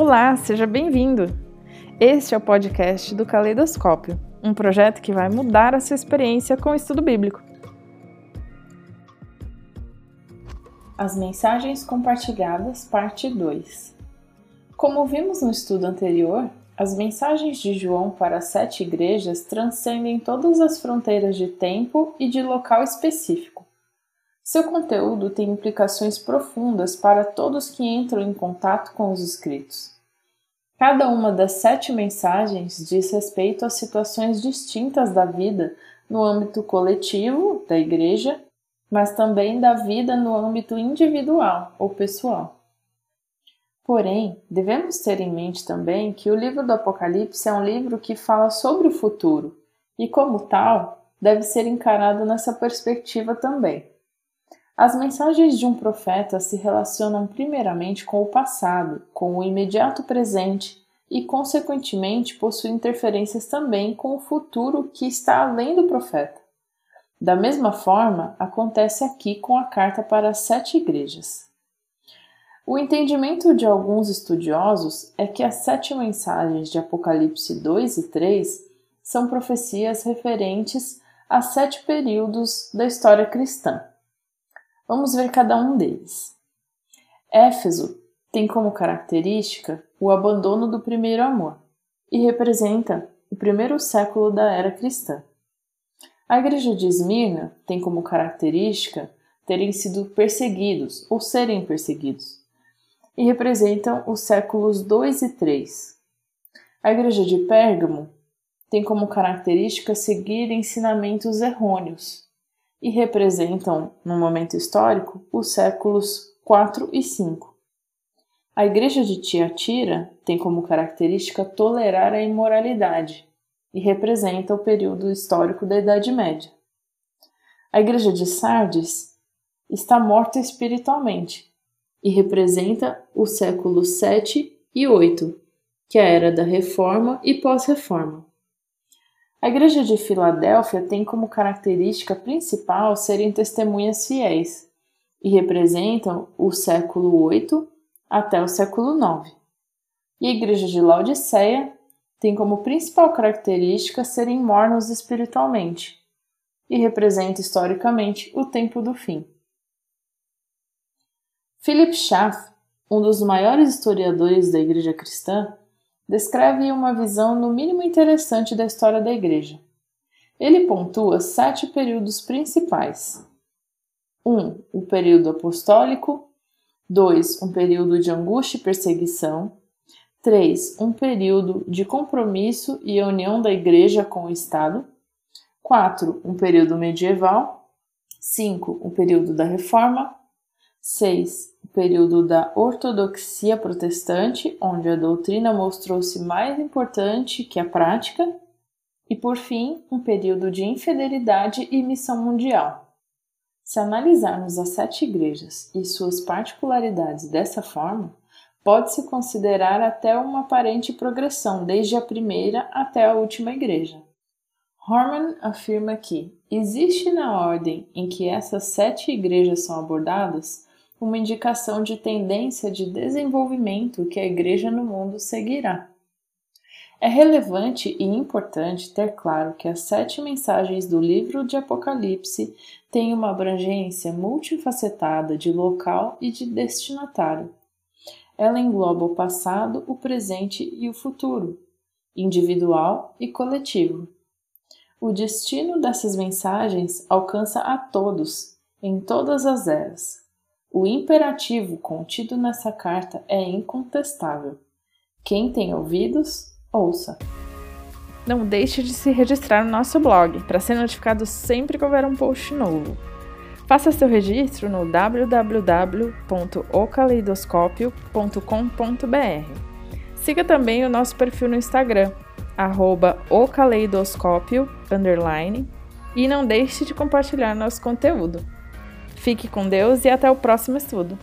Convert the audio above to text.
Olá, seja bem-vindo! Este é o podcast do Caleidoscópio, um projeto que vai mudar a sua experiência com o estudo bíblico. As mensagens compartilhadas, parte 2. Como vimos no estudo anterior, as mensagens de João para as sete igrejas transcendem todas as fronteiras de tempo e de local específico. Seu conteúdo tem implicações profundas para todos que entram em contato com os escritos. Cada uma das sete mensagens diz respeito a situações distintas da vida no âmbito coletivo da igreja, mas também da vida no âmbito individual ou pessoal. Porém, devemos ter em mente também que o livro do Apocalipse é um livro que fala sobre o futuro e, como tal, deve ser encarado nessa perspectiva também. As mensagens de um profeta se relacionam primeiramente com o passado, com o imediato presente e, consequentemente, possuem interferências também com o futuro que está além do profeta. Da mesma forma, acontece aqui com a carta para as sete igrejas. O entendimento de alguns estudiosos é que as sete mensagens de Apocalipse 2 e 3 são profecias referentes a sete períodos da história cristã. Vamos ver cada um deles. Éfeso tem como característica o abandono do primeiro amor e representa o primeiro século da era cristã. A igreja de Esmirna tem como característica terem sido perseguidos ou serem perseguidos e representam os séculos 2 e 3. A Igreja de Pérgamo tem como característica seguir ensinamentos errôneos e representam, no momento histórico, os séculos 4 e 5. A Igreja de Tiatira tem como característica tolerar a imoralidade e representa o período histórico da Idade Média. A Igreja de Sardes está morta espiritualmente e representa os séculos 7 e 8, que é a era da Reforma e pós-Reforma. A Igreja de Filadélfia tem como característica principal serem testemunhas fiéis e representam o século 8 até o século 9. E a Igreja de Laodiceia tem como principal característica serem mornos espiritualmente e representa historicamente o tempo do fim. Philip Schaff, um dos maiores historiadores da Igreja Cristã, descreve uma visão no mínimo interessante da história da Igreja. Ele pontua sete períodos principais: 1. Um, o período apostólico. 2. Um período de angústia e perseguição. 3. Um período de compromisso e união da Igreja com o Estado. 4. Um período medieval. 5. Um período da Reforma. 6. O período da ortodoxia protestante, onde a doutrina mostrou-se mais importante que a prática. E, por fim, um período de infidelidade e missão mundial. Se analisarmos as sete igrejas e suas particularidades dessa forma, pode-se considerar até uma aparente progressão desde a primeira até a última igreja. Horman afirma que existe na ordem em que essas sete igrejas são abordadas uma indicação de tendência de desenvolvimento que a Igreja no mundo seguirá. É relevante e importante ter claro que as sete mensagens do livro de Apocalipse têm uma abrangência multifacetada de local e de destinatário. Ela engloba o passado, o presente e o futuro, individual e coletivo. O destino dessas mensagens alcança a todos, em todas as eras. O imperativo contido nessa carta é incontestável. Quem tem ouvidos, ouça. Não deixe de se registrar no nosso blog para ser notificado sempre que houver um post novo. Faça seu registro no www.ocaleidoscopio.com.br. Siga também o nosso perfil no Instagram, arroba e não deixe de compartilhar nosso conteúdo. Fique com Deus e até o próximo estudo.